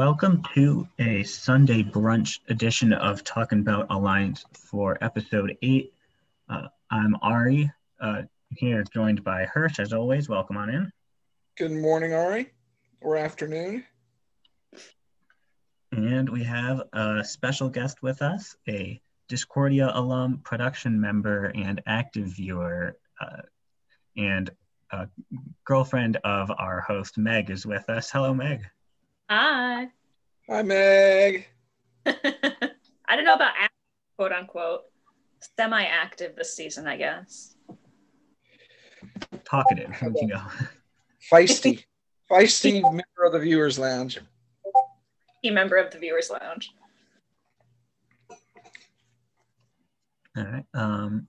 Welcome to a Sunday brunch edition of Talking About Alliance for episode eight. Uh, I'm Ari, uh, here joined by Hirsch as always. Welcome on in. Good morning, Ari, or afternoon. And we have a special guest with us, a Discordia alum, production member, and active viewer, uh, and a girlfriend of our host, Meg, is with us. Hello, Meg. Hi. Hi, Meg. I don't know about active, quote unquote. Semi active this season, I guess. Talkative, you know. Feisty. Feisty member of the Viewers Lounge. Key member of the Viewers Lounge. All right. Um,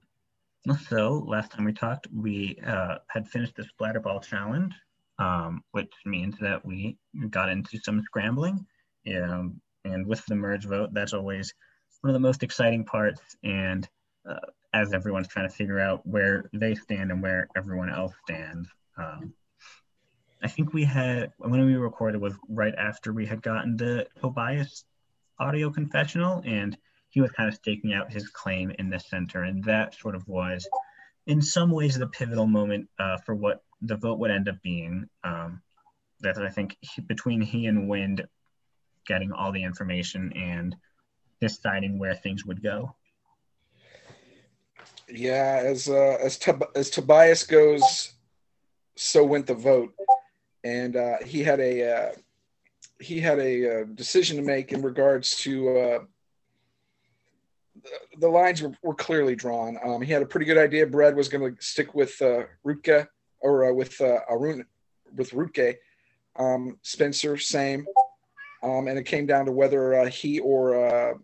so last time we talked, we uh, had finished the Splatterball challenge, um, which means that we got into some scrambling. Um, and with the merge vote, that's always one of the most exciting parts. And uh, as everyone's trying to figure out where they stand and where everyone else stands. Um, I think we had, when we recorded was right after we had gotten the Tobias audio confessional and he was kind of staking out his claim in the center. And that sort of was, in some ways, the pivotal moment uh, for what the vote would end up being. Um, that I think he, between he and Wind getting all the information and deciding where things would go. Yeah, as uh, as Tob- as Tobias goes, so went the vote, and uh, he had a uh, he had a uh, decision to make in regards to uh, the, lines were, were clearly drawn. Um, he had a pretty good idea. Brad was going to stick with uh, Rutke or uh, with uh, Arun with Rutke. Um, Spencer, same. Um, and it came down to whether uh, he or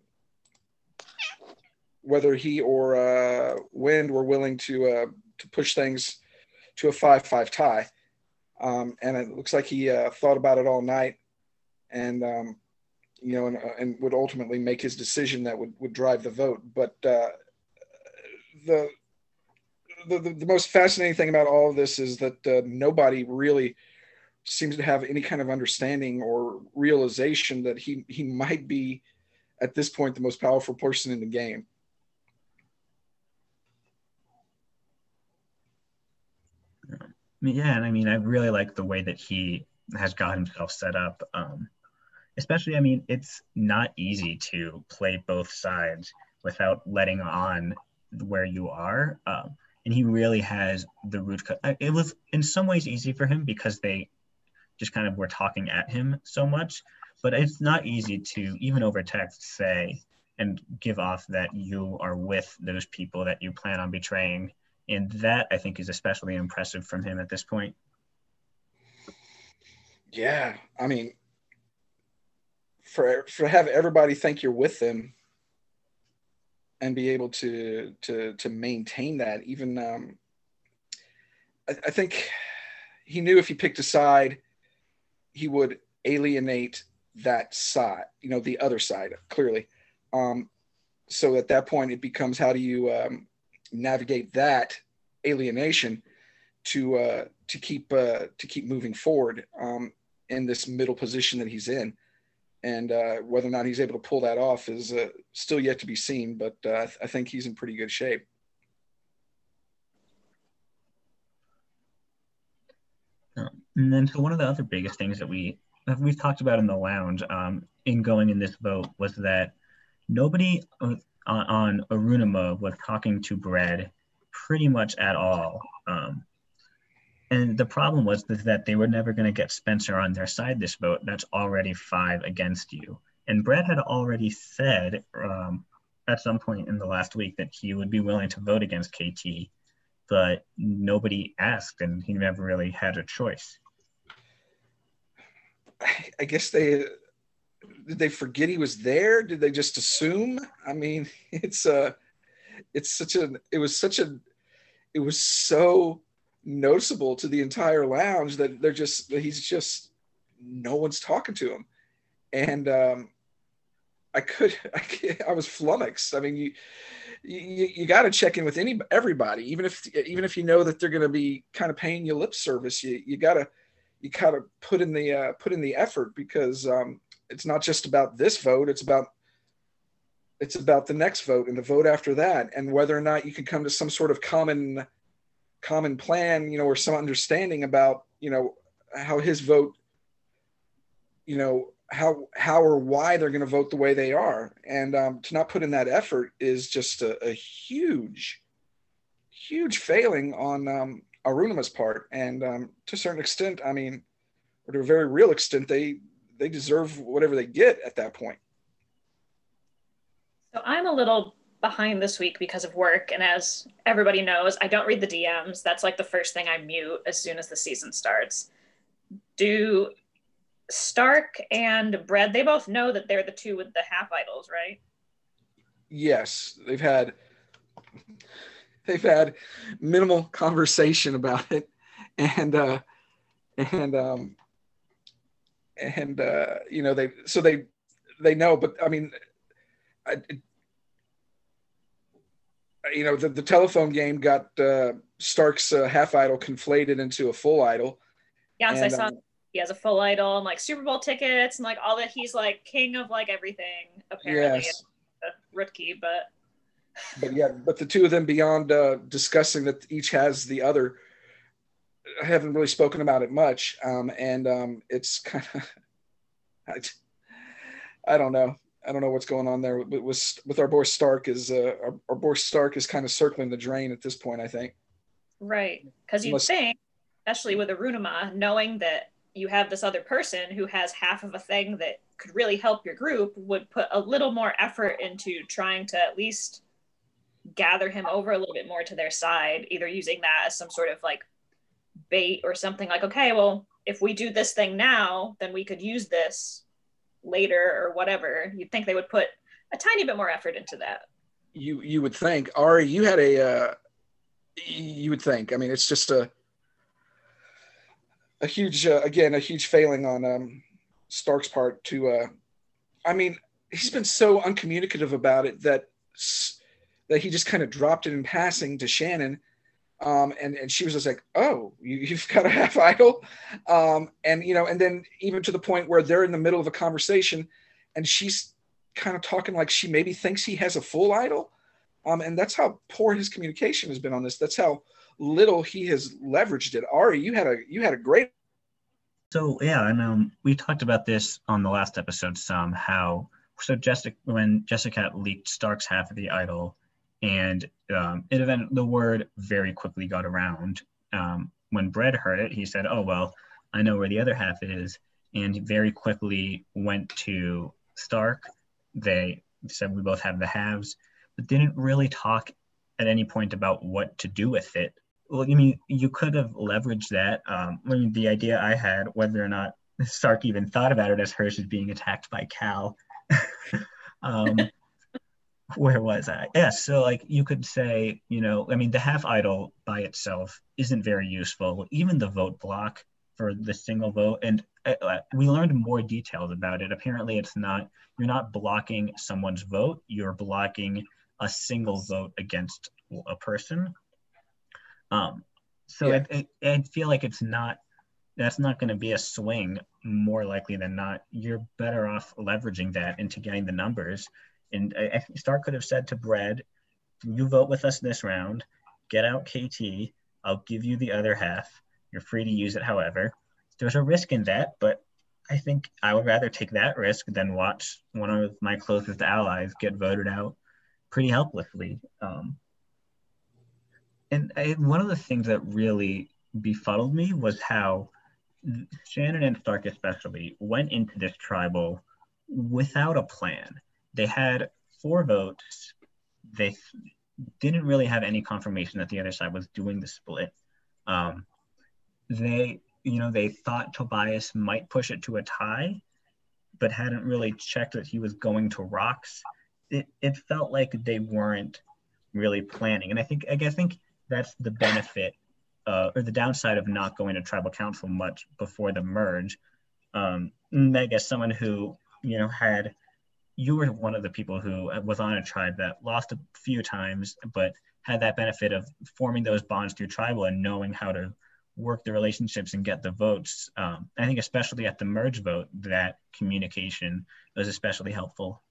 whether he or Wind were willing to to push things to a five-five tie. Um, and it looks like he uh, thought about it all night, and um, you know, and, and, would ultimately make his decision that would, would drive the vote. But uh, the, the the most fascinating thing about all of this is that uh, nobody really seems to have any kind of understanding or realization that he he might be at this point the most powerful person in the game. Yeah, and I mean, I really like the way that he has got himself set up. Um, especially, I mean, it's not easy to play both sides without letting on where you are. Um, and he really has the root. Cut. It was in some ways easy for him because they just kind of were talking at him so much. But it's not easy to even over text say and give off that you are with those people that you plan on betraying and that I think is especially impressive from him at this point. Yeah, I mean, for for have everybody think you're with them and be able to to to maintain that, even um, I, I think he knew if he picked a side, he would alienate that side, you know, the other side clearly. Um, so at that point, it becomes how do you um, navigate that alienation to uh, to keep uh, to keep moving forward um, in this middle position that he's in, and uh, whether or not he's able to pull that off is uh, still yet to be seen. But uh, I, th- I think he's in pretty good shape. And then, so one of the other biggest things that we that we've talked about in the lounge um, in going in this vote was that nobody on, on Arunima was talking to Bread pretty much at all. Um, and the problem was that they were never going to get Spencer on their side this vote. That's already five against you. And Brett had already said um, at some point in the last week that he would be willing to vote against KT, but nobody asked, and he never really had a choice. I guess they did they forget he was there? Did they just assume? I mean, it's a, it's such a it was such a it was so noticeable to the entire lounge that they're just he's just no one's talking to him. And um i could i, I was flummoxed. I mean you you, you got to check in with any everybody. Even if even if you know that they're going to be kind of paying you lip service you you got to you kind of put in the uh, put in the effort because um it's not just about this vote. It's about it's about the next vote and the vote after that. And whether or not you can come to some sort of common common plan you know or some understanding about you know how his vote you know how how or why they're going to vote the way they are. And um, to not put in that effort is just a, a huge huge failing on um, Arunima's part. And um, to a certain extent i mean or to a very real extent they they deserve whatever they get at that point. So I'm a little behind this week because of work. And as everybody knows, I don't read the DMs. That's like the first thing I mute as soon as the season starts. Do Stark and Bread, they both know that they're the two with the half idols, right? Yes. They've had they've had minimal conversation about it. And uh and um and uh you know they so they they know but i mean you know, the, the telephone game got uh, Stark's uh, half idol conflated into a full idol. Yes, and, I saw um, he has a full idol and like Super Bowl tickets and like all that. He's like king of like everything apparently. Yes. Rookie, but but yeah, but the two of them beyond uh, discussing that each has the other. I haven't really spoken about it much, um, and um, it's kind of I, I don't know. I don't know what's going on there with with, with our boy Stark is uh, our, our boy Stark is kind of circling the drain at this point. I think. Right, because you think, especially with Arunima, knowing that you have this other person who has half of a thing that could really help your group, would put a little more effort into trying to at least gather him over a little bit more to their side, either using that as some sort of like bait or something like, okay, well, if we do this thing now, then we could use this later or whatever. You'd think they would put a tiny bit more effort into that. You you would think, Ari, you had a uh, you would think. I mean, it's just a a huge uh, again a huge failing on um, Stark's part to. Uh, I mean, he's been so uncommunicative about it that that he just kind of dropped it in passing to Shannon um, and and she was just like, "Oh, you, have got a half idol," um, and you know, and then even to the point where they're in the middle of a conversation, and she's kind of talking like she maybe thinks he has a full idol, um, and that's how poor his communication has been on this. That's how little he has leveraged it. Ari, you had a you had a great. So yeah, and um, we talked about this on the last episode some how so Jessica when Jessica leaked Stark's half of the idol and um, it event the word very quickly got around. Um, when Bread heard it, he said, "Oh well, I know where the other half is," and very quickly went to Stark. They said we both have the halves, but didn't really talk at any point about what to do with it. Well, I mean, you could have leveraged that. Um, I mean, the idea I had, whether or not Stark even thought about it as Hirsch is being attacked by Cal. um, where was I? Yeah, so like you could say, you know, I mean, the half idol by itself isn't very useful. Even the vote block for the single vote, and uh, uh, we learned more details about it. Apparently, it's not you're not blocking someone's vote; you're blocking a single vote against a person. Um, so yeah. I feel like it's not that's not going to be a swing more likely than not. You're better off leveraging that into getting the numbers and I, I Stark could have said to Bread, "You vote with us this round. Get out KT. I'll give you the other half. You're free to use it however." There's a risk in that, but I think I would rather take that risk than watch one of my closest allies get voted out pretty helplessly. Um, and I, one of the things that really befuddled me was how Shannon and Stark, especially, went into this tribal without a plan they had four votes. They didn't really have any confirmation that the other side was doing the split. Um, they, you know, they thought Tobias might push it to a tie, but hadn't really checked that he was going to rocks. It, it felt like they weren't really planning. And I think, I guess, I think that's the benefit uh, or the downside of not going to tribal council much before the merge. Um, I guess someone who, you know, had you were one of the people who uh, was on a tribe that lost a few times, but had that benefit of forming those bonds through tribal and knowing how to work the relationships and get the votes. Um, I think especially at the merge vote, that communication was especially helpful.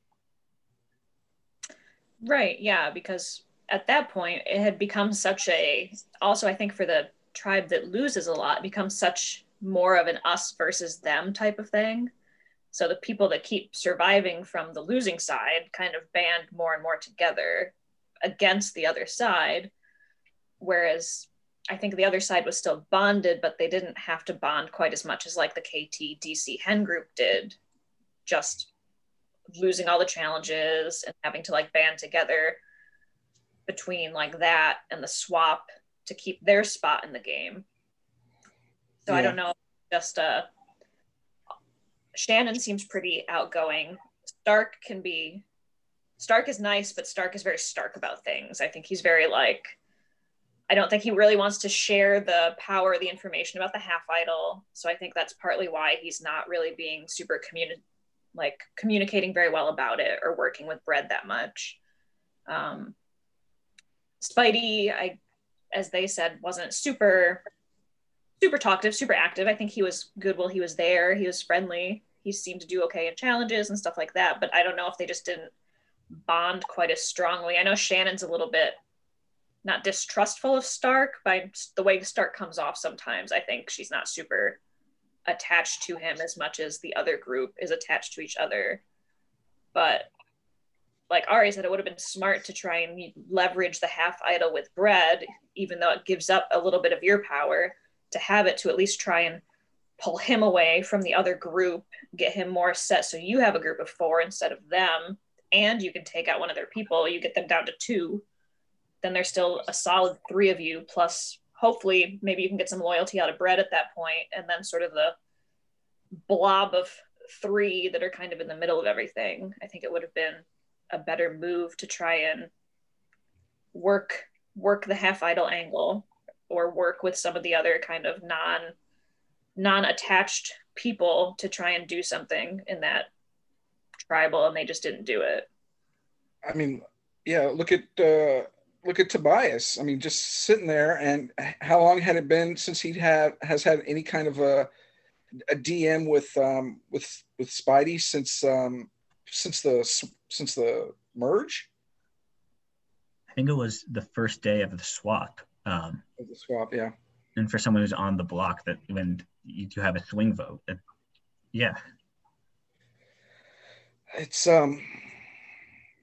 Right. Yeah, because at that point it had become such a also I think for the tribe that loses a lot becomes such more of an us versus them type of thing. So the people that keep surviving from the losing side kind of band more and more together against the other side. Whereas I think the other side was still bonded, but they didn't have to bond quite as much as like the KT DC Hen group did, just losing all the challenges and having to like band together between like that and the swap to keep their spot in the game. So yeah. I don't know, just uh Shannon seems pretty outgoing. Stark can be Stark is nice, but Stark is very stark about things. I think he's very like I don't think he really wants to share the power, the information about the half idol. So I think that's partly why he's not really being super communi- like communicating very well about it or working with Bread that much. Um, Spidey, I, as they said, wasn't super, super talkative, super active. I think he was good while he was there. He was friendly. He seemed to do okay in challenges and stuff like that. But I don't know if they just didn't bond quite as strongly. I know Shannon's a little bit not distrustful of Stark by the way Stark comes off sometimes. I think she's not super attached to him as much as the other group is attached to each other. But like Ari said, it would have been smart to try and leverage the half idol with bread, even though it gives up a little bit of your power, to have it to at least try and pull him away from the other group, get him more set so you have a group of four instead of them, and you can take out one of their people, you get them down to two. Then there's still a solid three of you plus hopefully maybe you can get some loyalty out of bread at that point and then sort of the blob of three that are kind of in the middle of everything. I think it would have been a better move to try and work work the half idol angle or work with some of the other kind of non non attached people to try and do something in that tribal and they just didn't do it i mean yeah look at uh look at Tobias. I mean, just sitting there, and how long had it been since he had has had any kind of a a DM with um, with with Spidey since um, since the since the merge? I think it was the first day of the swap. Um, of the swap, yeah. And for someone who's on the block, that when you do have a swing vote, yeah. It's um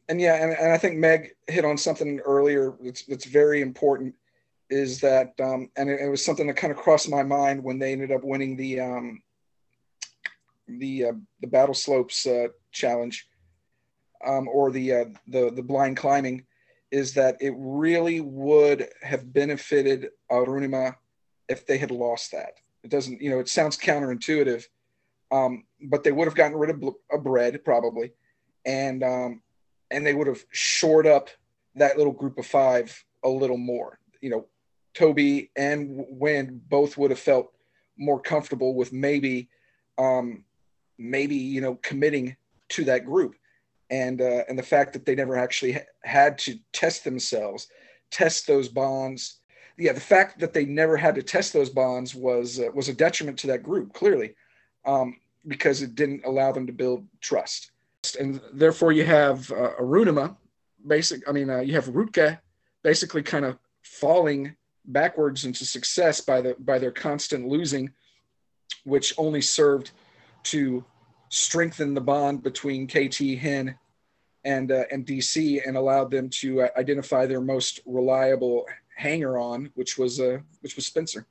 and yeah, and, and I think Meg hit on something earlier that's, that's very important is that, um, and it, it, was something that kind of crossed my mind when they ended up winning the um, the uh, the battle slopes uh, challenge um, or the uh, the the blind climbing, is that it really would have benefited Arunima if they had lost that. It doesn't, you know, it sounds counterintuitive, um, but they would have gotten rid of a bread probably, and um, and they would have shored up that little group of five a little more. You know, Toby and Wind both would have felt more comfortable with maybe, um, maybe you know, committing to that group, and uh, and the fact that they never actually ha- had to test themselves, test those bonds. Yeah, the fact that they never had to test those bonds was uh, was a detriment to that group clearly, um, because it didn't allow them to build trust and therefore you have uh, Arunima, basic. I mean, uh, you have Rutke, basically kind of falling backwards into success by the by their constant losing, which only served to strengthen the bond between KT Hen and uh, and DC and allowed them to uh, identify their most reliable hanger on, which was uh, which was Spencer.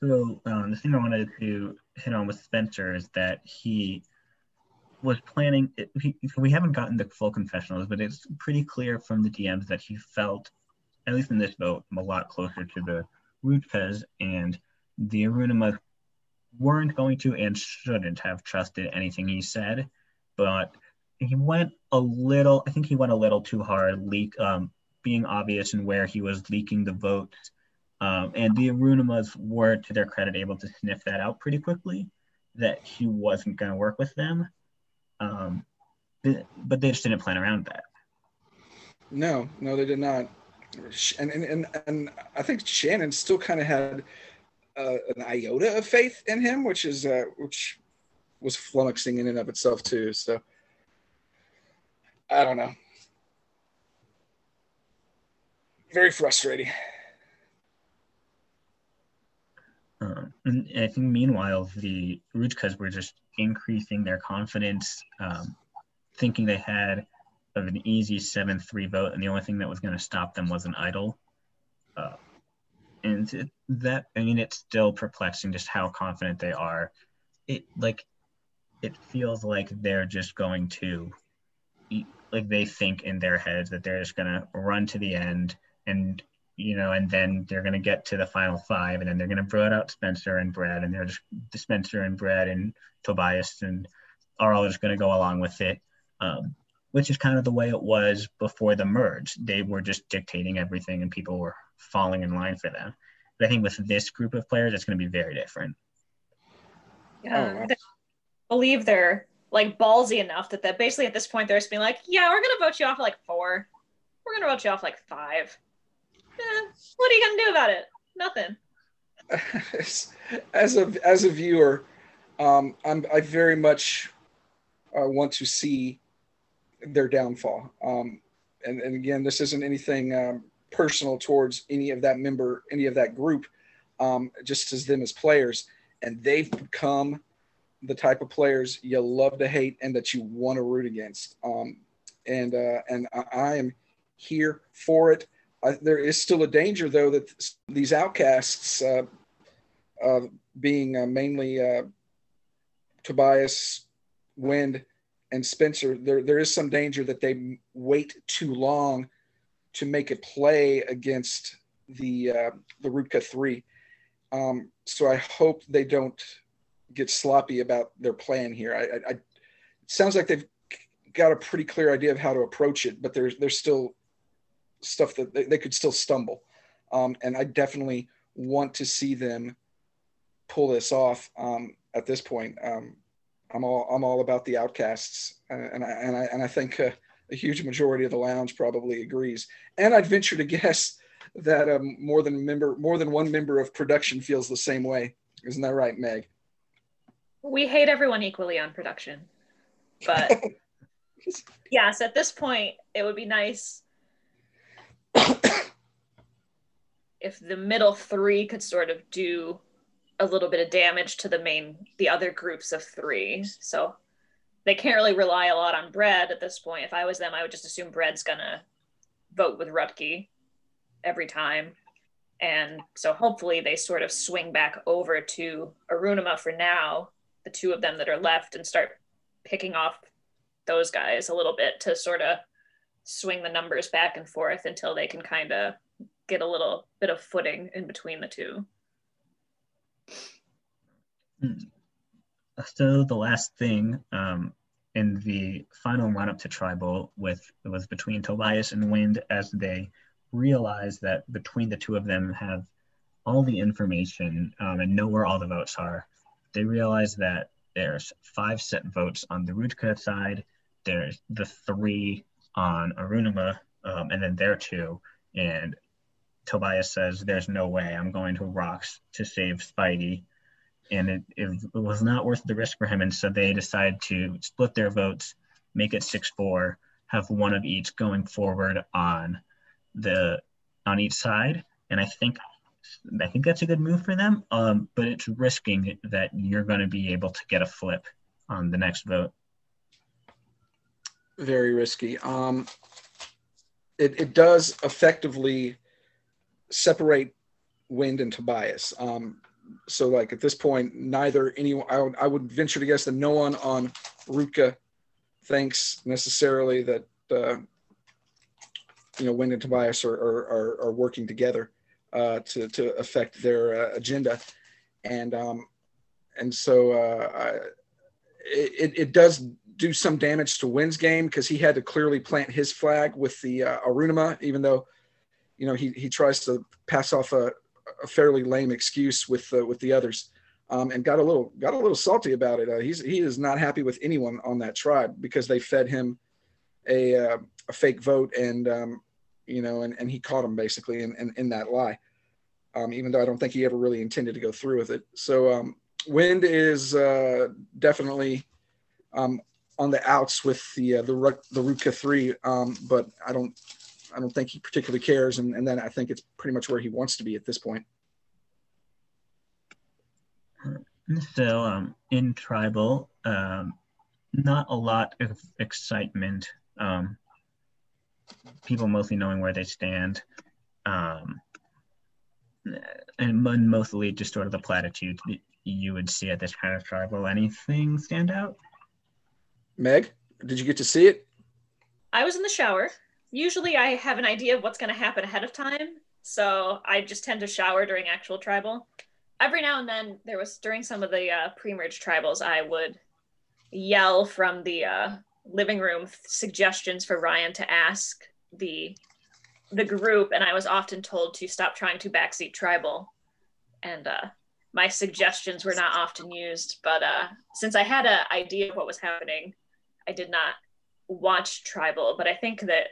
So um, the thing I wanted to hit on with Spencer is that he was planning. He, we haven't gotten the full confessionals, but it's pretty clear from the DMs that he felt, at least in this vote, a lot closer to the Rutkas and the Arunima weren't going to and shouldn't have trusted anything he said, but he went a little. I think he went a little too hard, leak, um, being obvious in where he was leaking the votes um, and the Arunimas were, to their credit, able to sniff that out pretty quickly that he wasn't going to work with them. Um, but they just didn't plan around that. No, no, they did not. and and and, and I think Shannon still kind of had uh, an iota of faith in him, which is uh, which was flummoxing in and of itself too. So I don't know. Very frustrating. Um, and I think meanwhile, the Rutkas were just increasing their confidence, um, thinking they had of an easy 7 3 vote, and the only thing that was going to stop them was an idol. Uh, and it, that, I mean, it's still perplexing just how confident they are. It like, it feels like they're just going to, like, they think in their heads that they're just going to run to the end and you know, and then they're going to get to the final five, and then they're going to vote out Spencer and Brad, and they're just Spencer and Brad and Tobias and are all just going to go along with it, um, which is kind of the way it was before the merge. They were just dictating everything, and people were falling in line for them. But I think with this group of players, it's going to be very different. Yeah, oh, believe they're like ballsy enough that that basically at this point they're just being like, yeah, we're to vote you off like four. We're to vote you off like five eh, what are you gonna do about it? Nothing. as a as a viewer, um, I'm I very much uh, want to see their downfall. Um, and, and again, this isn't anything um, personal towards any of that member, any of that group, um, just as them as players. And they've become the type of players you love to hate and that you want to root against. Um, and uh, and I, I am here for it. I, there is still a danger, though, that these outcasts, uh, uh, being mainly uh, Tobias, Wind, and Spencer, there there is some danger that they wait too long to make a play against the uh, the Rutka three. Um, so I hope they don't get sloppy about their plan here. I, I, it sounds like they've got a pretty clear idea of how to approach it, but there's there's still stuff that they, they could still stumble. Um, and I definitely want to see them pull this off um, at this point. Um, I'm all I'm all about the outcasts, and I and I and I think a huge majority of the lounge probably agrees. And I'd venture to guess that um, more than member more than one member of production feels the same way. Isn't that right, Meg? We hate everyone equally on production, but yes, at this point, it would be nice if the middle three could sort of do a little bit of damage to the main the other groups of three. So they can't really rely a lot on bread at this point. If i was them i would just assume bread's gonna vote with rutke every time. And so hopefully they sort of swing back over to arunima for now the two of them that are left and start picking off those guys a little bit to sort of swing the numbers back and forth until they can kind of get a little bit of footing in between the two. Hmm. So the last thing um, in the final run up to tribal with was between Tobias and Wind as they realize that between the two of them have all the information um, and know where all the votes are. They realize that there's five set votes on the Rutka side. There's the three on Arunima, um, and then there two. And Tobias says, "There's no way I'm going to rocks to save Spidey," and it, it was not worth the risk for him. And so they decide to split their votes, make it six four, have one of each going forward on the on each side. And I think I think that's a good move for them. Um, but it's risking that you're going to be able to get a flip on the next vote very risky. Um, it, it does effectively separate Wind and Tobias. Um, so, like at this point, neither anyone, I would, I would venture to guess that no one on Rutka thinks necessarily that, uh, you know, Wind and Tobias are, are, are, working together uh, to, to affect their uh, agenda. And, um, and so uh, I, it, it does do some damage to Wynn's game because he had to clearly plant his flag with the uh, Arunima, even though, you know, he, he tries to pass off a, a fairly lame excuse with uh, with the others, um, and got a little got a little salty about it. Uh, he's he is not happy with anyone on that tribe because they fed him a uh, a fake vote and um, you know, and, and he caught him basically in, in, in that lie. Um, even though I don't think he ever really intended to go through with it. So um, Wind is uh, definitely um, on the outs with the uh, the the Rutka three, um, but I don't I don't think he particularly cares, and, and then I think it's pretty much where he wants to be at this point. So um, in tribal, um, not a lot of excitement. Um, people mostly knowing where they stand, um, and mostly just sort of the platitudes you would see at this kind of tribal. Anything stand out? Meg, did you get to see it? I was in the shower. Usually, I have an idea of what's going to happen ahead of time, so I just tend to shower during actual tribal. Every now and then, there was during some of the uh, pre-merge tribals, I would yell from the uh, living room suggestions for Ryan to ask the the group, and I was often told to stop trying to backseat tribal, and uh, my suggestions were not often used. But uh, since I had an idea of what was happening, I did not watch tribal. But I think that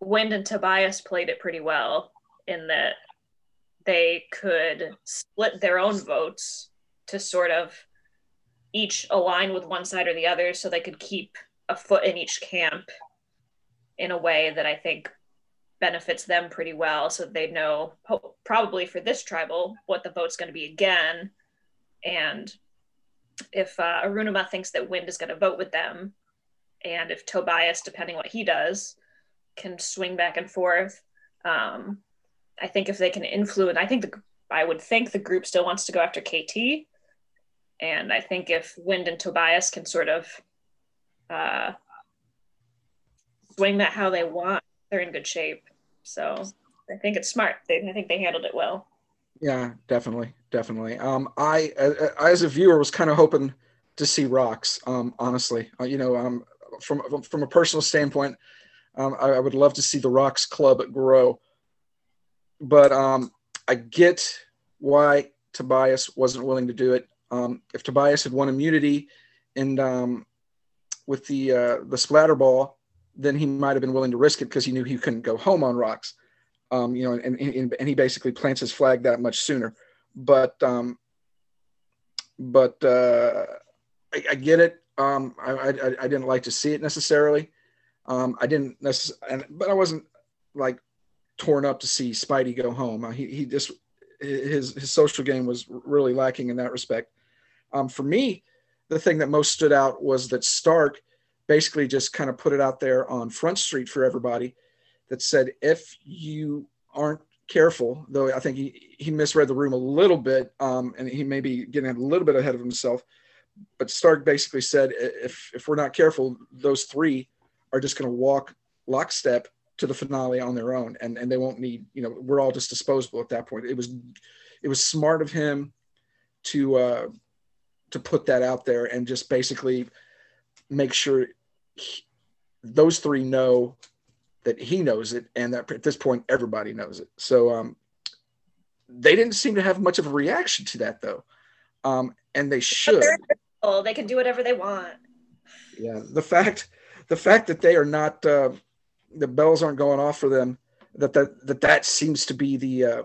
Wind and Tobias played it pretty well in that they could split their own votes to sort of each align with one side or the other so they could keep a foot in each camp in a way that I think benefits them pretty well. So they know probably for this tribal what the vote's going to be again. And if uh, Arunima thinks that Wind is going to vote with them, and if Tobias, depending what he does, can swing back and forth, um, I think if they can influence, I think the I would think the group still wants to go after KT, and I think if Wind and Tobias can sort of uh, swing that how they want, they're in good shape. So I think it's smart. They, I think they handled it well. Yeah, definitely, definitely. Um, I, I as a viewer was kind of hoping to see rocks. Um, honestly, uh, you know, um, from from a personal standpoint, um, I, I would love to see the Rocks Club grow. But um, I get why Tobias wasn't willing to do it. Um, if Tobias had won immunity and um, with the uh, the splatter ball, then he might have been willing to risk it because he knew he couldn't go home on rocks. Um, you know, and, and, and he basically plants his flag that much sooner. But um, but uh, I, I get it. Um, I, I, I didn't like to see it necessarily. Um, I didn't necessarily, but I wasn't like torn up to see Spidey go home. He, he just his his social game was really lacking in that respect. Um, for me, the thing that most stood out was that Stark basically just kind of put it out there on Front Street for everybody that said, if you aren't careful, though I think he, he misread the room a little bit um, and he may be getting a little bit ahead of himself. But Stark basically said, if, if we're not careful, those three are just going to walk lockstep to the finale on their own and, and they won't need, you know, we're all just disposable at that point. It was, it was smart of him to, uh, to put that out there and just basically make sure he, those three know that he knows it and that at this point everybody knows it. So um, they didn't seem to have much of a reaction to that though. Um, and they should. Oh they can do whatever they want. Yeah the fact the fact that they are not uh, the bells aren't going off for them that that that, that seems to be the uh,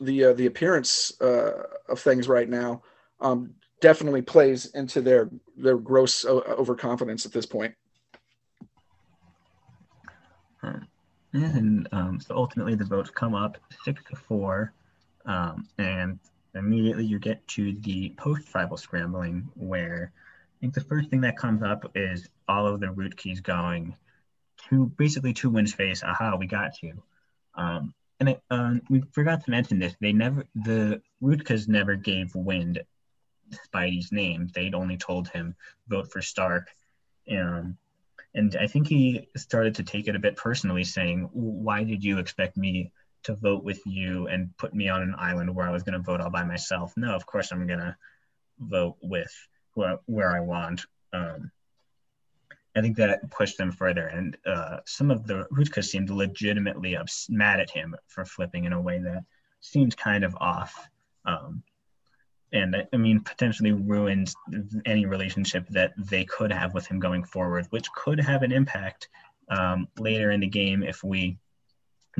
the uh, the appearance uh, of things right now um, definitely plays into their their gross overconfidence at this point. And um, so ultimately, the votes come up six to four, um, and immediately you get to the post-tribal scrambling, where I think the first thing that comes up is all of the root keys going to basically to Wind's face. Aha, we got you. Um, and it, uh, we forgot to mention this. They never the Rutkas never gave Wind Spidey's name. They'd only told him vote for Stark. Um, and I think he started to take it a bit personally, saying, Why did you expect me to vote with you and put me on an island where I was going to vote all by myself? No, of course I'm going to vote with where, where I want. Um, I think that pushed them further. And uh, some of the Rutkas seemed legitimately ups- mad at him for flipping in a way that seemed kind of off. Um, and I mean potentially ruins any relationship that they could have with him going forward, which could have an impact um, later in the game if we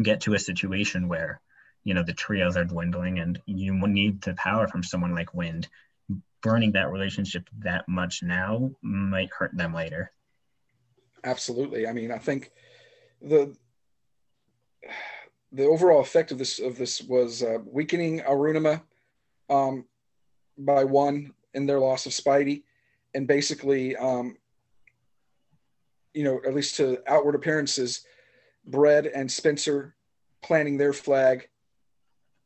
get to a situation where you know the trios are dwindling and you need the power from someone like wind burning that relationship that much now might hurt them later absolutely. I mean i think the the overall effect of this of this was uh, weakening Arunima um, by one in their loss of Spidey, and basically, um, you know, at least to outward appearances, Bread and Spencer planting their flag,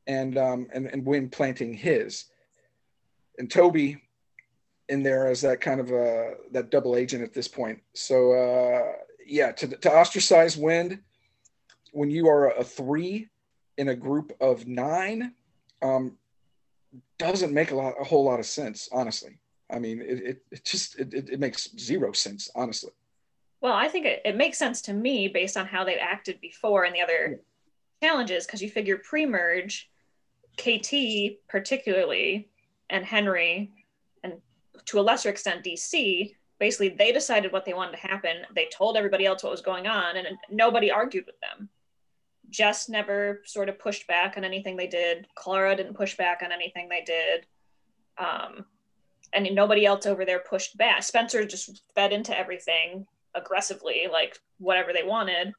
and um, and and Winn planting his, and Toby in there as that kind of a that double agent at this point. So uh, yeah, to to ostracize Wind when you are a three in a group of nine, um, doesn't make a lot a whole lot of sense, honestly. I mean, it, it, it just it, it makes zero sense, honestly. Well, I think it, it makes sense to me based on how they've acted before and the other challenges, because you figure pre-merge, KT particularly, and Henry, to a lesser extent DC, basically they decided what they wanted to happen. They told everybody else what was going on, and nobody argued with them. Jess never sort of pushed back on anything they did. Clara didn't push back on anything they did. Um, and nobody else over there pushed back. Spencer just fed into everything aggressively, like whatever they wanted.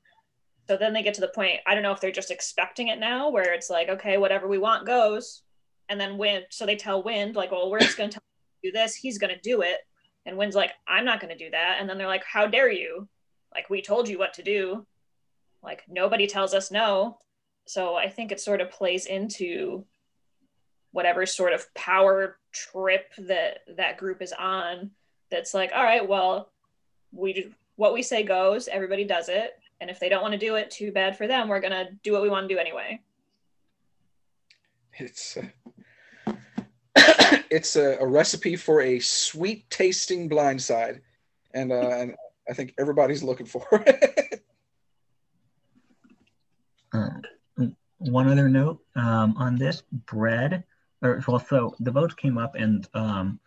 So then they get to the point, I don't know if they're just expecting it now, where it's like, okay, whatever we want goes. And then Wind, so they tell Wind, like, well, we're just going to tell do this. He's going to do it. And Wind's like, I'm not going to do that. And then they're like, how dare you? Like, we told you what to do like nobody tells us no so i think it sort of plays into whatever sort of power trip that that group is on that's like all right well we do what we say goes everybody does it and if they don't want to do it too bad for them we're going to do what we want to do anyway it's it's a, a, recipe for a sweet tasting blindside and uh, and i think everybody's looking for it one other note um, on this bread, or well, so the votes came up, and um,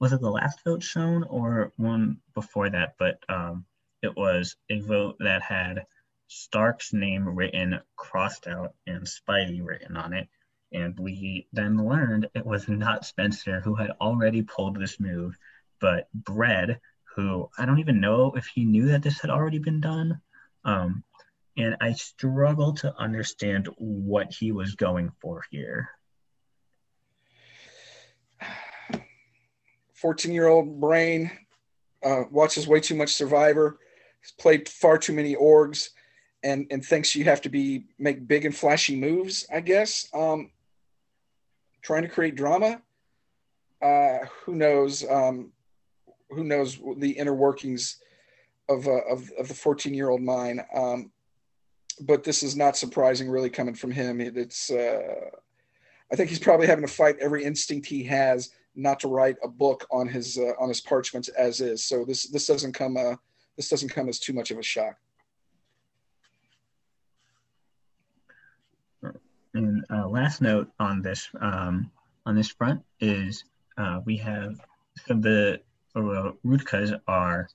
was it the last vote shown or one before that? But um, it was a vote that had Stark's name written crossed out and Spidey written on it. And we then learned it was not Spencer who had already pulled this move, but Bread, who I don't even know if he knew that this had already been done. Um, and I struggle to understand what he was going for here. 14 year old brain uh, watches way too much Survivor, has played far too many orgs, and, and thinks you have to be make big and flashy moves, I guess. Um, trying to create drama. Uh, who knows? Um, who knows the inner workings of, uh, of, of the 14 year old mind? Um, but this is not surprising, really, coming from him. It's, uh, I think he's probably having to fight every instinct he has not to write a book on his uh, on his parchments as is. So this this doesn't come uh, this doesn't come as too much of a shock. And uh, last note on this um, on this front is uh, we have the uh, Rutkas are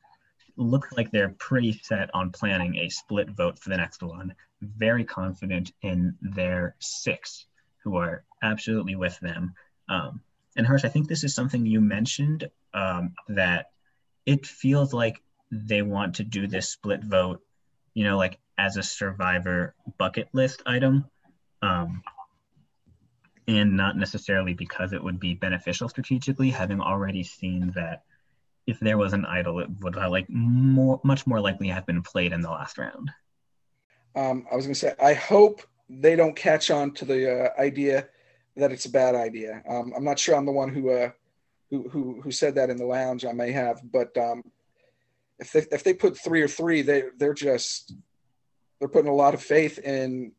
looks like they're pretty set on planning a split vote for the next one. Very confident in their six who are absolutely with them. Um, and Hirsch, I think this is something you mentioned um, that it feels like they want to do this split vote, you know, like as a survivor bucket list item. Um, and not necessarily because it would be beneficial strategically, having already seen that if there was an idol, it would have like more, much more likely have been played in the last round. Um, I was going to say, I hope they don't catch on to the uh, idea that it's a bad idea. Um, I'm not sure I'm the one who, uh, who, who, who said that in the lounge. I may have, but um, if they, if they put three or three, they, they're just, they're putting a lot of faith in,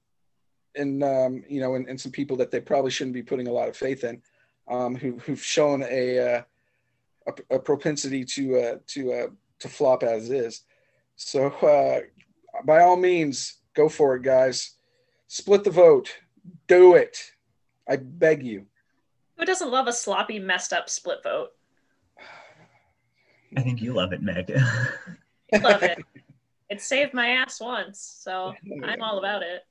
in, um, you know, in, in, some people that they probably shouldn't be putting a lot of faith in, um, who, who've shown a, uh, a, a propensity to uh, to uh, to flop as is. So uh, by all means, go for it, guys. Split the vote. Do it. I beg you. Who doesn't love a sloppy, messed up split vote? I think you love it, Meg. love it. It saved my ass once, so I'm all about it.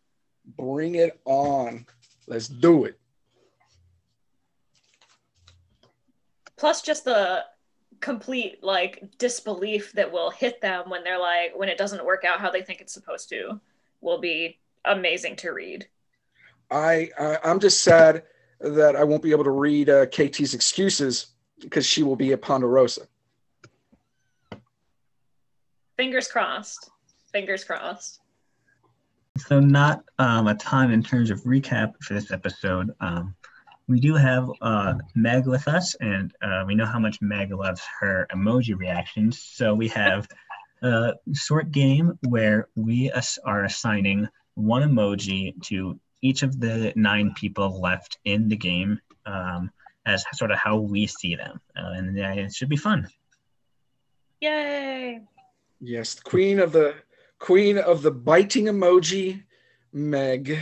Bring it on. Let's do it. Plus, just the complete like disbelief that will hit them when they're like when it doesn't work out how they think it's supposed to will be amazing to read. I, I I'm just sad that I won't be able to read uh, KT's excuses because she will be a Ponderosa. Fingers crossed. Fingers crossed. So not um, a ton in terms of recap for this episode. Um, we do have uh, Meg with us, and uh, we know how much Meg loves her emoji reactions. So we have a short game where we are assigning one emoji to each of the nine people left in the game um, as sort of how we see them. Uh, and uh, it should be fun. Yay! Yes, the queen of the queen of the biting emoji, Meg.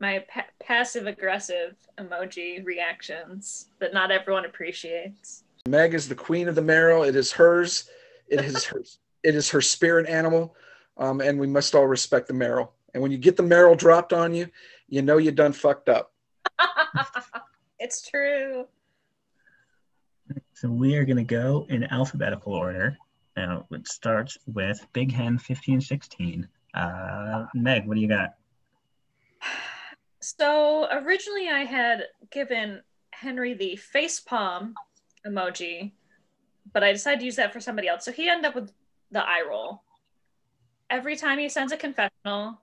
My pa- passive aggressive emoji reactions that not everyone appreciates. Meg is the queen of the marrow. It is hers. It is hers. It is her spirit animal, um, and we must all respect the marrow. And when you get the marrow dropped on you, you know you done fucked up. it's true. So we are going to go in alphabetical order. Now, it starts with Big Hen 1516. Uh, Meg, what do you got? So originally I had given Henry the face palm emoji, but I decided to use that for somebody else. So he ended up with the eye roll. Every time he sends a confessional,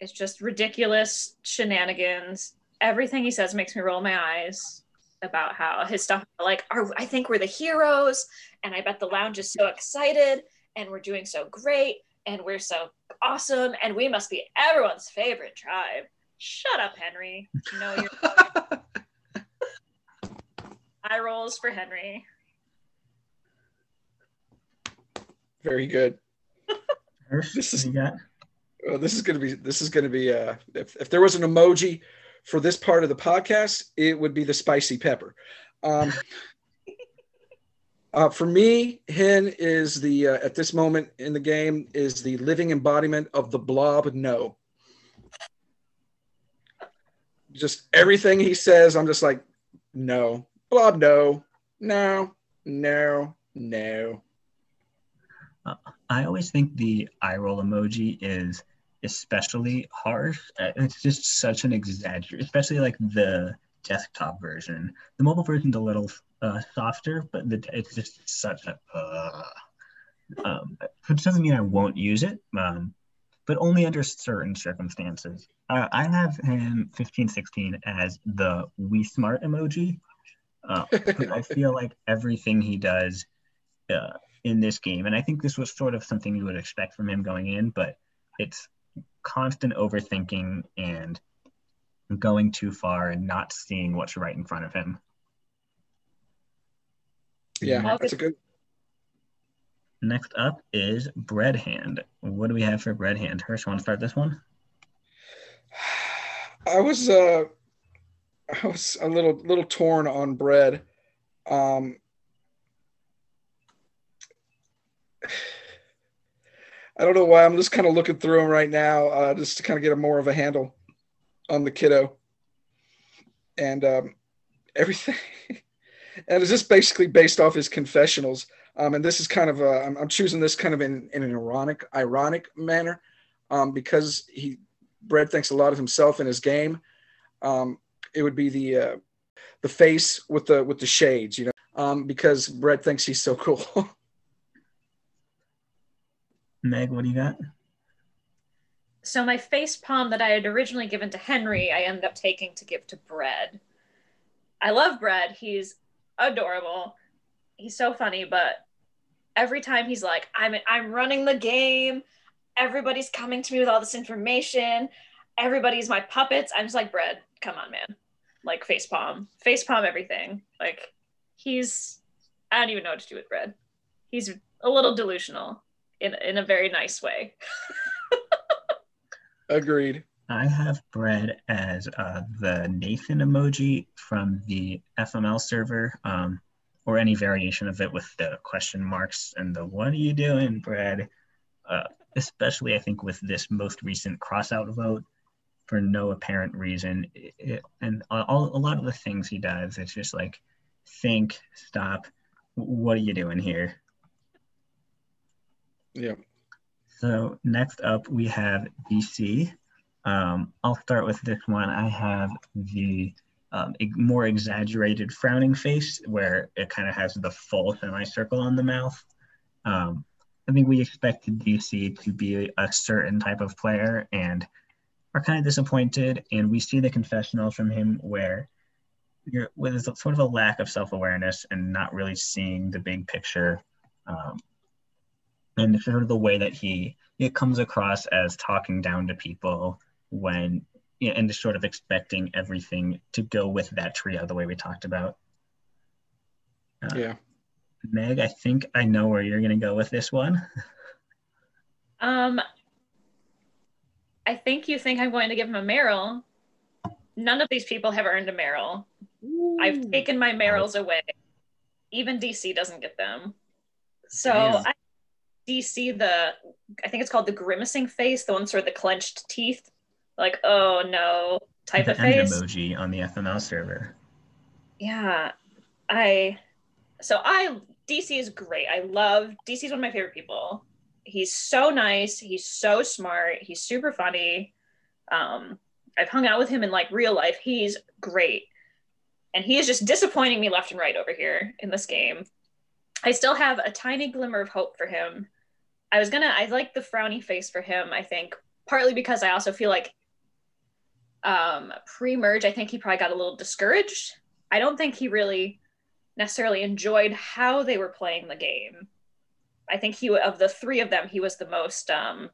it's just ridiculous shenanigans. Everything he says makes me roll my eyes about how his stuff like are, I think we're the heroes and I bet the lounge is so excited and we're doing so great and we're so awesome and we must be everyone's favorite tribe. Shut up, Henry. No, you're eye rolls for Henry. Very good. this is got oh, this is going to be this is going to be uh, if, if there was an emoji for this part of the podcast, it would be the spicy pepper. Um, uh, for me, Hen is the uh, at this moment in the game is the living embodiment of the blob. No, just everything he says, I'm just like, no, blob. No, no, no, no. Uh, I always think the eye roll emoji is especially harsh. Uh, it's just such an exaggeration, especially like the desktop version. The mobile version's a little uh, softer, but the, it's just such a. Uh, um, which doesn't mean I won't use it, um, but only under certain circumstances. Uh, I have Hen 1516 as the we smart emoji. Uh, I feel like everything he does uh, in this game, and I think this was sort of something you would expect from him going in, but it's constant overthinking and going too far and not seeing what's right in front of him. Yeah, that's a good. Next up is Bread Hand. What do we have for Bread Hand? Hirsch, want to start this one? I was uh, I was a little little torn on bread. Um, I don't know why. I'm just kind of looking through them right now, uh, just to kind of get a more of a handle on the kiddo and um, everything. and it's just basically based off his confessionals. Um, and this is kind of a, I'm, I'm choosing this kind of in, in an ironic, ironic manner um, because he Bread thinks a lot of himself in his game. Um, it would be the uh, the face with the with the shades, you know, um, because Bread thinks he's so cool. Meg, what do you got? So my face palm that I had originally given to Henry, I ended up taking to give to Bread. I love Bread. He's adorable. He's so funny, but every time he's like, "I'm I'm running the game. Everybody's coming to me with all this information. Everybody's my puppets." I'm just like, "Bread, come on, man. Like face palm. Face palm everything." Like he's I don't even know what to do with Bread. He's a little delusional in in a very nice way. Agreed. I have bread as uh, the Nathan emoji from the FML server, um, or any variation of it with the question marks and the "What are you doing, bread?" uh, especially I think with this most recent crossout vote for no apparent reason. It, and all, a lot of the things he does, it's just like, think, stop. What are you doing here? Yeah. So next up we have DC. Um, I'll start with this one. I have the um, more exaggerated frowning face where it kind of has the full semicircle on the mouth. Um, I think we expected DC to be a certain type of player and are kind of disappointed. And we see the confessional from him where you're with sort of a lack of self-awareness and not really seeing the big picture. Um, and sort of the way that he it comes across as talking down to people when you know, and just sort of expecting everything to go with that trio the way we talked about. Uh, yeah. Meg, I think I know where you're going to go with this one. um, I think you think I'm going to give him a Meryl. None of these people have earned a Meryl. Ooh. I've taken my Meryls away. Even DC doesn't get them. So I, DC the I think it's called the grimacing face, the one sort of the clenched teeth, like oh no type the of face. emoji on the FML server. Yeah, I so I DC is great. I love DC is one of my favorite people. He's so nice. He's so smart. He's super funny. Um, I've hung out with him in like real life. He's great, and he is just disappointing me left and right over here in this game. I still have a tiny glimmer of hope for him. I was gonna. I like the frowny face for him. I think partly because I also feel like um, pre-merge, I think he probably got a little discouraged. I don't think he really necessarily enjoyed how they were playing the game. I think he of the three of them, he was the most um,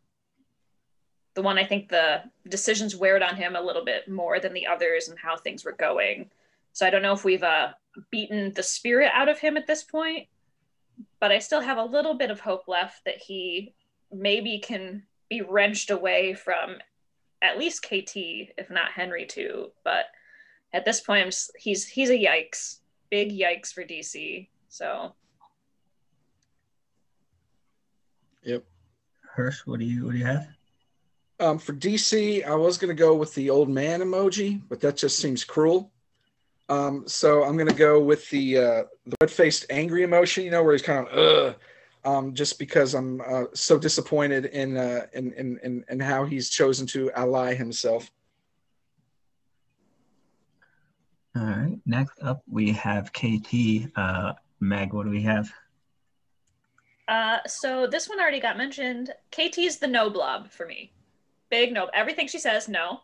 the one I think the decisions weared on him a little bit more than the others and how things were going. So I don't know if we've uh, beaten the spirit out of him at this point, but I still have a little bit of hope left that he maybe can be wrenched away from at least KT, if not Henry too. But at this point, just, he's he's a yikes, big yikes for DC. So. Yep. Hirsch, what do you what do you have? Um, for DC, I was going to go with the old man emoji, but that just seems cruel. Um, so I'm going to go with the uh, the red faced angry emotion. You know, where he's kind of ugh um, just because I'm uh, so disappointed in, uh, in, in, in, in how he's chosen to ally himself. All right. Next up, we have KT. Uh, Meg, what do we have? Uh, so this one already got mentioned. KT is the no blob for me. Big no. Everything she says, no,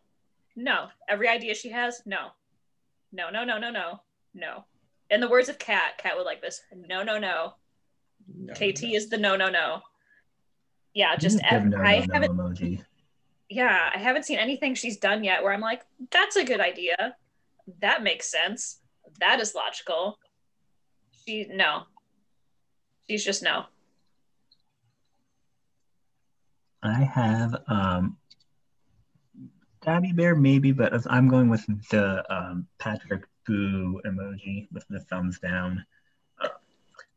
no. Every idea she has, no, no, no, no, no, no, no. In the words of Kat, Kat would like this. No, no, no, no, KT no. is the no, no, no. Yeah, just F- no, I haven't. Emoji. Yeah, I haven't seen anything she's done yet where I'm like, that's a good idea. That makes sense. That is logical. She no. She's just no. I have um Gabby Bear maybe, but I'm going with the um, Patrick Boo emoji with the thumbs down. Uh,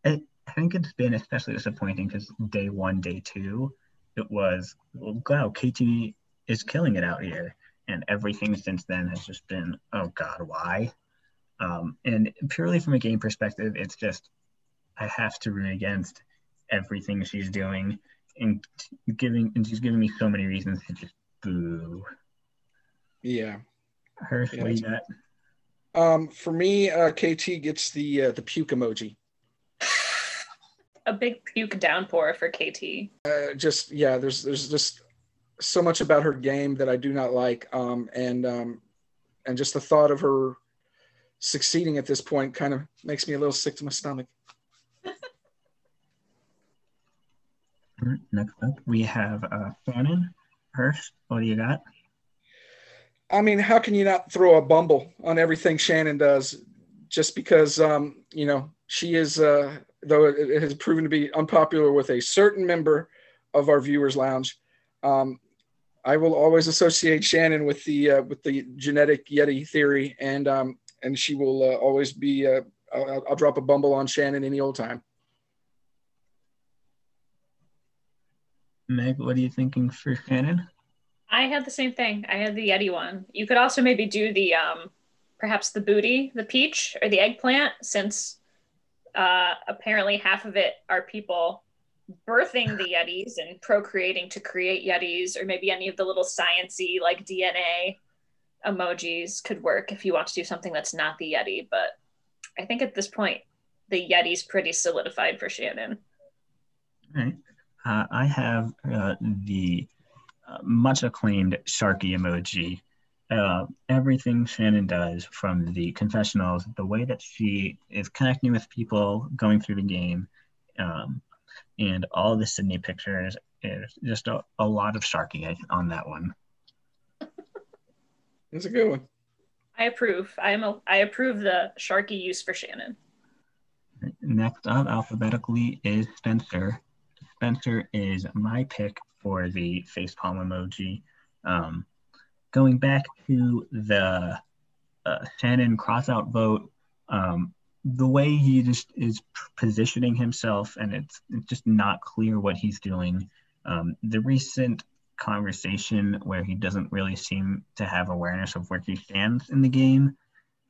it, I think it's been especially disappointing because day one, day two, it was, well, wow, KT is killing it out here. And everything since then has just been, oh God, why? Um, and purely from a game perspective, it's just, I have to root against everything she's doing and giving, and she's giving me so many reasons to just boo. Yeah. Hirsch, yeah. what you got? Um, for me, uh, KT gets the uh, the puke emoji a big puke downpour for KT. Uh, just yeah, there's there's just so much about her game that I do not like, um, and um, and just the thought of her succeeding at this point kind of makes me a little sick to my stomach. Next up, we have uh, Shannon Hirsch. What do you got? I mean, how can you not throw a bumble on everything Shannon does? Just because um, you know she is uh, though it has proven to be unpopular with a certain member of our viewers lounge. Um, I will always associate Shannon with the uh, with the genetic Yeti theory, and um, and she will uh, always be. Uh, I'll, I'll, drop a bumble on Shannon any old time. Meg, what are you thinking for Shannon? I had the same thing. I had the Yeti one. You could also maybe do the um, perhaps the booty, the peach, or the eggplant, since uh, apparently half of it are people birthing the yetis and procreating to create yetis, or maybe any of the little sciency like DNA emojis could work if you want to do something that's not the yeti. But I think at this point, the yeti's pretty solidified for Shannon. All right. Uh, I have uh, the much acclaimed Sharky emoji. Uh, everything Shannon does from the confessionals, the way that she is connecting with people going through the game, um, and all the Sydney pictures is just a, a lot of Sharky on that one. It's a good one. I approve. I am a, I approve the Sharky use for Shannon. Next up, alphabetically, is Spencer. Spencer is my pick for the facepalm emoji. Um, going back to the uh, Shannon crossout vote, um, the way he just is positioning himself, and it's, it's just not clear what he's doing. Um, the recent conversation where he doesn't really seem to have awareness of where he stands in the game,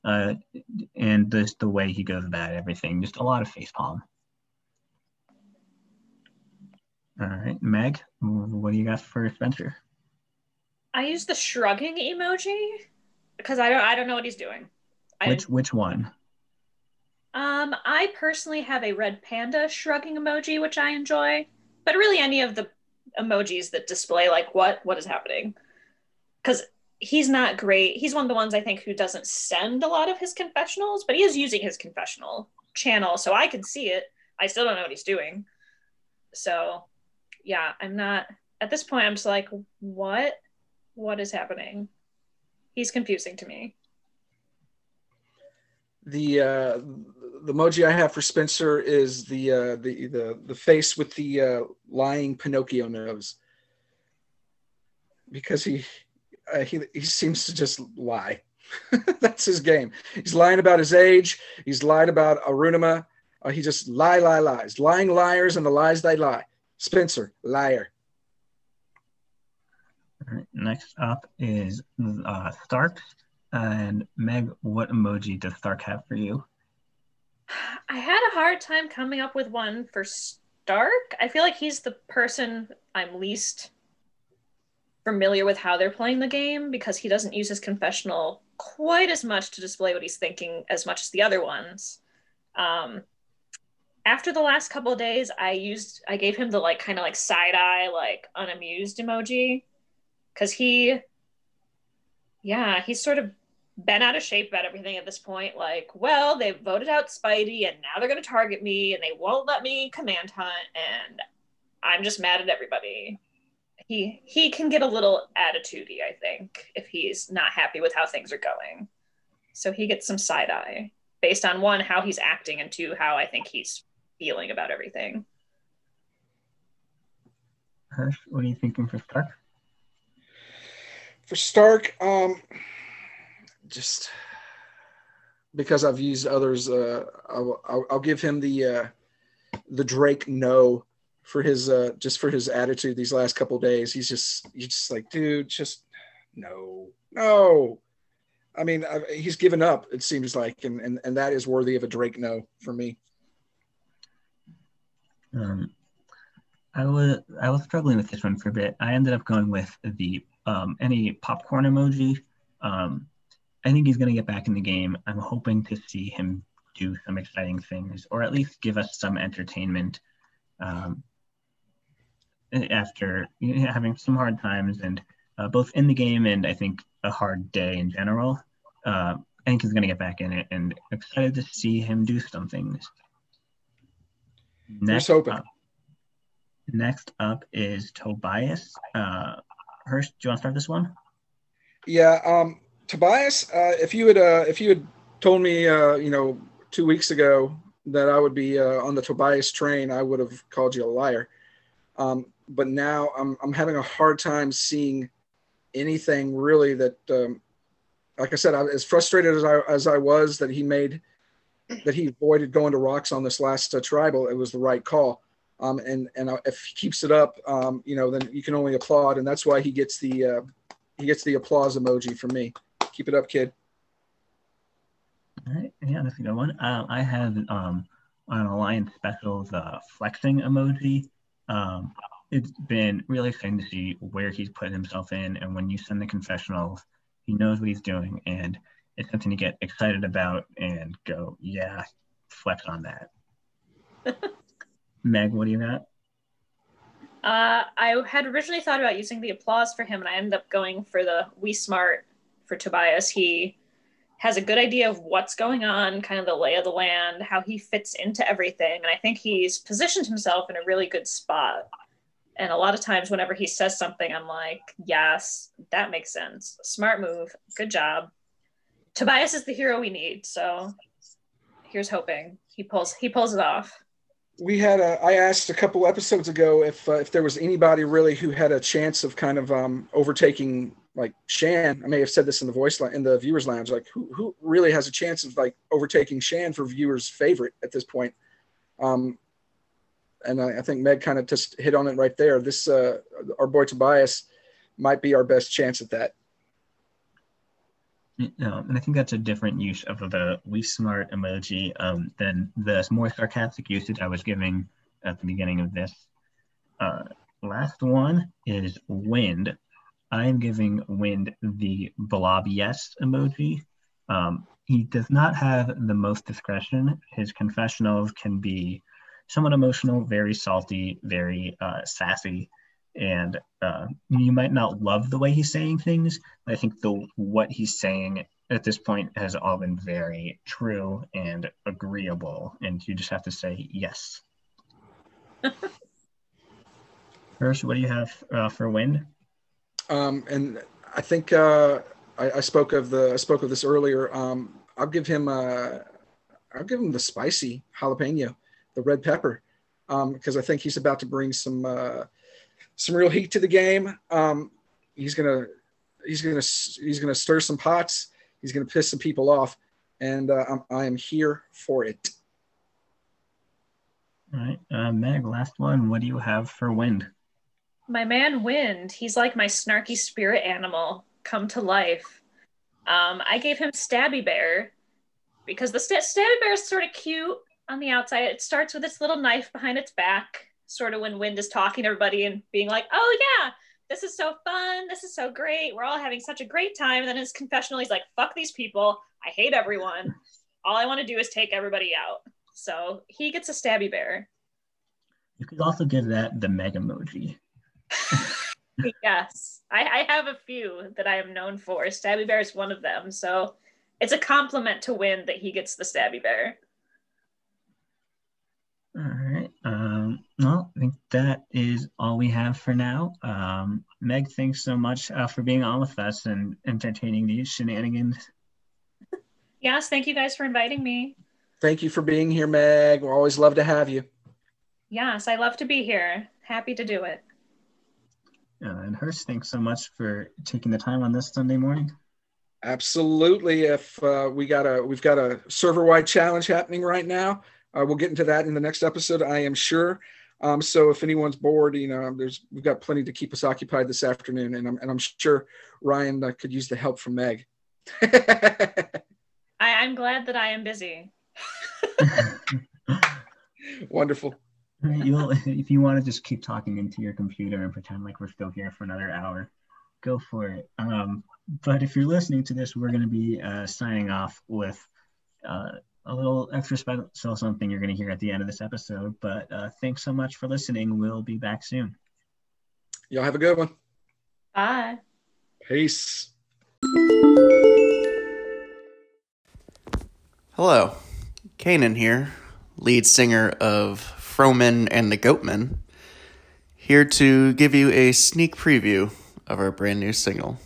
uh, and just the way he goes about everything, just a lot of facepalm. All right, Meg, what do you got for Spencer? I use the shrugging emoji because I don't I don't know what he's doing. Which which one? Um, I personally have a red panda shrugging emoji, which I enjoy, but really any of the emojis that display like what what is happening, because he's not great. He's one of the ones I think who doesn't send a lot of his confessionals, but he is using his confessional channel, so I can see it. I still don't know what he's doing. So, yeah, I'm not at this point. I'm just like, what, what is happening? He's confusing to me the uh, the emoji I have for Spencer is the uh, the the the face with the uh, lying Pinocchio nose because he uh, he he seems to just lie. That's his game. He's lying about his age. He's lied about Arunima. Uh, he just lie, lie, lies. Lying liars and the lies they lie. Spencer, liar. All right, next up is uh, Stark. And Meg, what emoji does Stark have for you? I had a hard time coming up with one for Stark. I feel like he's the person I'm least familiar with how they're playing the game because he doesn't use his confessional quite as much to display what he's thinking as much as the other ones. Um, after the last couple of days, I used I gave him the like kind of like side eye, like unamused emoji because he, yeah, he's sort of been out of shape about everything at this point. Like, well, they voted out Spidey and now they're going to target me and they won't let me command hunt and I'm just mad at everybody. He he can get a little attitudey, I think, if he's not happy with how things are going. So he gets some side eye based on one how he's acting and two how I think he's feeling about everything. Hirsch, what are you thinking for Stark? For Stark, um, just because I've used others, uh, I'll, I'll, I'll, give him the uh, the Drake no for his uh, just for his attitude these last couple days. He's just he's just like, dude, just no, no. I mean, I, he's given up. It seems like, and, and and that is worthy of a Drake no for me. Um, I was I was struggling with this one for a bit. I ended up going with the um, any popcorn emoji. Um, I think he's going to get back in the game. I'm hoping to see him do some exciting things, or at least give us some entertainment um, after having some hard times, and uh, both in the game and I think a hard day in general. Uh, I think he's going to get back in it, and excited to see him do some things. Next Up, next up is Tobias. Uh, Hirsch, do you want to start this one? Yeah, um, Tobias, uh, if you had uh, if you had told me, uh, you know, two weeks ago that I would be uh, on the Tobias train, I would have called you a liar. Um, but now I'm I'm having a hard time seeing anything really that, um, like I said, I, as frustrated as I as I was that he made that he avoided going to rocks on this last uh, tribal, it was the right call. Um, and and if he keeps it up, um, you know, then you can only applaud, and that's why he gets the uh, he gets the applause emoji from me. Keep it up, kid. All right, yeah, that's a good one. Uh, I have um, on Alliance Specials uh, flexing emoji. Um, it's been really exciting to see where he's put himself in, and when you send the confessionals, he knows what he's doing, and it's something to get excited about and go, yeah, flex on that. Meg, what do you got? Uh, I had originally thought about using the applause for him, and I ended up going for the we smart for Tobias. He has a good idea of what's going on, kind of the lay of the land, how he fits into everything. And I think he's positioned himself in a really good spot. And a lot of times, whenever he says something, I'm like, yes, that makes sense. Smart move. Good job. Tobias is the hero we need. So here's hoping he pulls he pulls it off. We had a. I asked a couple episodes ago if uh, if there was anybody really who had a chance of kind of um, overtaking like Shan. I may have said this in the voice in the viewers lounge. Like who who really has a chance of like overtaking Shan for viewers' favorite at this point? Um, and I, I think Meg kind of just hit on it right there. This uh, our boy Tobias might be our best chance at that. No, and I think that's a different use of the we smart emoji um, than the more sarcastic usage I was giving at the beginning of this. Uh, last one is wind. I am giving wind the blob yes emoji. Um, he does not have the most discretion. His confessionals can be somewhat emotional, very salty, very uh, sassy and uh, you might not love the way he's saying things. I think the what he's saying at this point has all been very true and agreeable, and you just have to say yes. First, what do you have uh, for wind? Um, and I think uh, I, I, spoke of the I spoke of this earlier. Um, I'll give him uh, I'll give him the spicy jalapeno, the red pepper, because um, I think he's about to bring some uh, some real heat to the game. Um, he's gonna he's gonna he's gonna stir some pots. He's gonna piss some people off, and uh, I'm, I am here for it. All right, uh, Meg. Last one. What do you have for Wind? My man Wind. He's like my snarky spirit animal come to life. Um, I gave him Stabby Bear because the st- Stabby Bear is sort of cute on the outside. It starts with its little knife behind its back sort of when Wind is talking to everybody and being like, oh yeah, this is so fun. This is so great. We're all having such a great time. And then his confessional, he's like, fuck these people. I hate everyone. All I want to do is take everybody out. So he gets a stabby bear. You could also give that the meg emoji. yes. I, I have a few that I am known for. Stabby Bear is one of them. So it's a compliment to Wind that he gets the Stabby Bear. All right. Um, well, I think that is all we have for now. Um, Meg, thanks so much uh, for being on with us and entertaining these shenanigans. Yes, thank you guys for inviting me. Thank you for being here, Meg. We always love to have you. Yes, I love to be here. Happy to do it. Uh, and Hirsch, thanks so much for taking the time on this Sunday morning. Absolutely. If uh, we got a, we've got a server-wide challenge happening right now. Uh, we'll get into that in the next episode, I am sure. Um, so if anyone's bored, you know, there's we've got plenty to keep us occupied this afternoon, and I'm and I'm sure Ryan uh, could use the help from Meg. I, I'm glad that I am busy. Wonderful. You'll, if you want to just keep talking into your computer and pretend like we're still here for another hour, go for it. Um, but if you're listening to this, we're going to be uh, signing off with uh, a little extra special something you're going to hear at the end of this episode. But uh, thanks so much for listening. We'll be back soon. Y'all have a good one. Bye. Peace. Hello, Kanan here, lead singer of Froman and the Goatman, here to give you a sneak preview of our brand new single.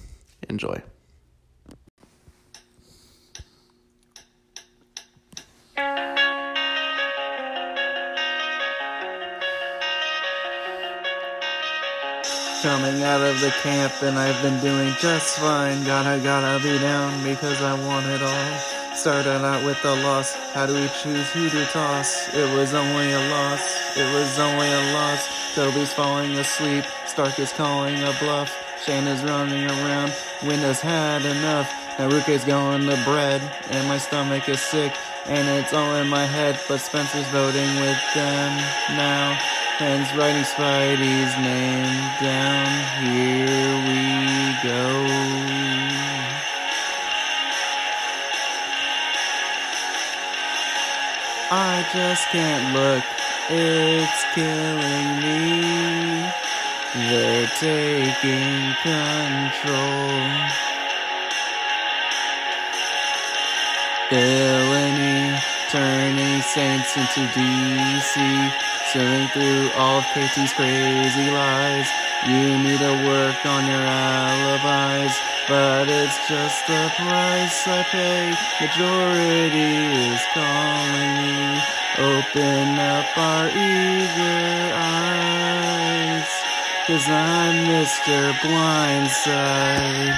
Enjoy. Coming out of the camp and I've been doing just fine. Gotta, gotta be down because I want it all. Started out with a loss. How do we choose who to toss? It was only a loss. It was only a loss. Toby's falling asleep. Stark is calling a bluff. Shane is running around. Windows had enough. Naruke's going to bread. And my stomach is sick. And it's all in my head. But Spencer's voting with them now. Hen's writing Spidey's name down. Here we go. I just can't look. It's killing me. They're taking control. Villainy, turning saints into DC. Sailing through all of KT's crazy lies. You need to work on your alibis. But it's just the price I pay. Majority is calling me. Open up our eager eyes. Cause I'm Mr. Blindside.